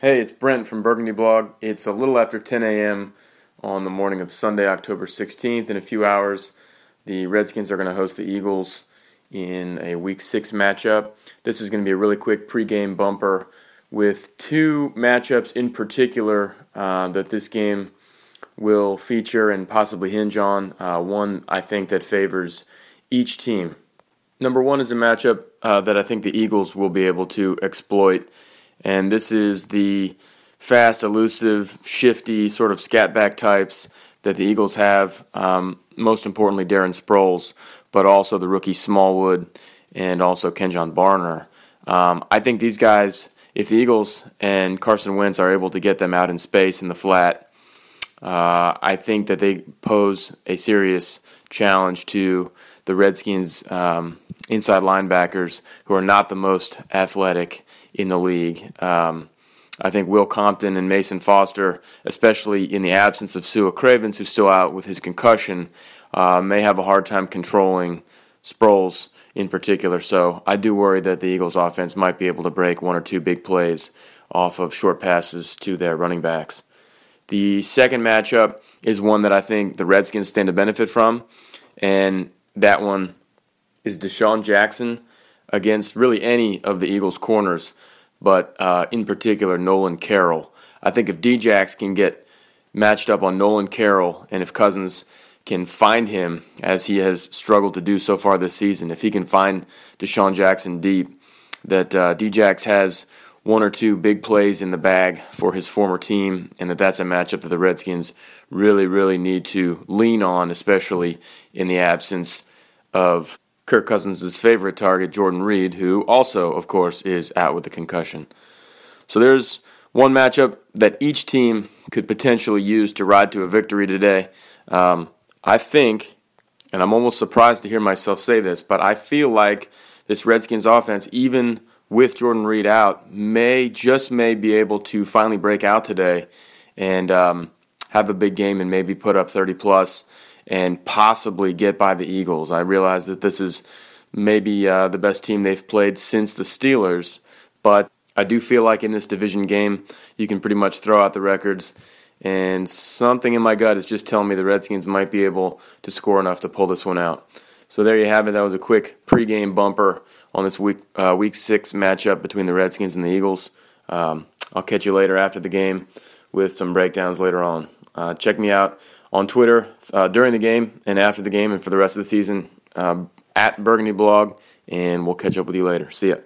Hey, it's Brent from Burgundy Blog. It's a little after 10 a.m. on the morning of Sunday, October 16th. In a few hours, the Redskins are going to host the Eagles in a Week 6 matchup. This is going to be a really quick pregame bumper with two matchups in particular uh, that this game will feature and possibly hinge on. Uh, one, I think, that favors each team. Number one is a matchup uh, that I think the Eagles will be able to exploit and this is the fast, elusive, shifty sort of scat back types that the Eagles have. Um, most importantly, Darren Sproles, but also the rookie Smallwood and also Kenjon Barner. Um, I think these guys, if the Eagles and Carson Wentz are able to get them out in space in the flat, uh, I think that they pose a serious challenge to the Redskins' um, inside linebackers, who are not the most athletic in the league. Um, I think Will Compton and Mason Foster, especially in the absence of Sua Cravens, who's still out with his concussion, uh, may have a hard time controlling Sproles in particular. So I do worry that the Eagles' offense might be able to break one or two big plays off of short passes to their running backs. The second matchup is one that I think the Redskins stand to benefit from, and that one is DeSean Jackson against really any of the Eagles' corners, but uh, in particular Nolan Carroll. I think if Djax can get matched up on Nolan Carroll, and if Cousins can find him as he has struggled to do so far this season, if he can find DeSean Jackson deep, that uh, Djax has one or two big plays in the bag for his former team, and that that's a matchup that the Redskins really, really need to lean on, especially in the absence of Kirk Cousins' favorite target, Jordan Reed, who also, of course, is out with a concussion. So there's one matchup that each team could potentially use to ride to a victory today. Um, I think, and I'm almost surprised to hear myself say this, but I feel like this Redskins offense, even with Jordan Reed out, may just may be able to finally break out today and um, have a big game and maybe put up 30 plus and possibly get by the Eagles. I realize that this is maybe uh, the best team they've played since the Steelers, but I do feel like in this division game, you can pretty much throw out the records. And something in my gut is just telling me the Redskins might be able to score enough to pull this one out. So there you have it. That was a quick pregame bumper on this week uh, week six matchup between the Redskins and the Eagles. Um, I'll catch you later after the game with some breakdowns later on. Uh, check me out on Twitter uh, during the game and after the game and for the rest of the season um, at Burgundy Blog, and we'll catch up with you later. See ya.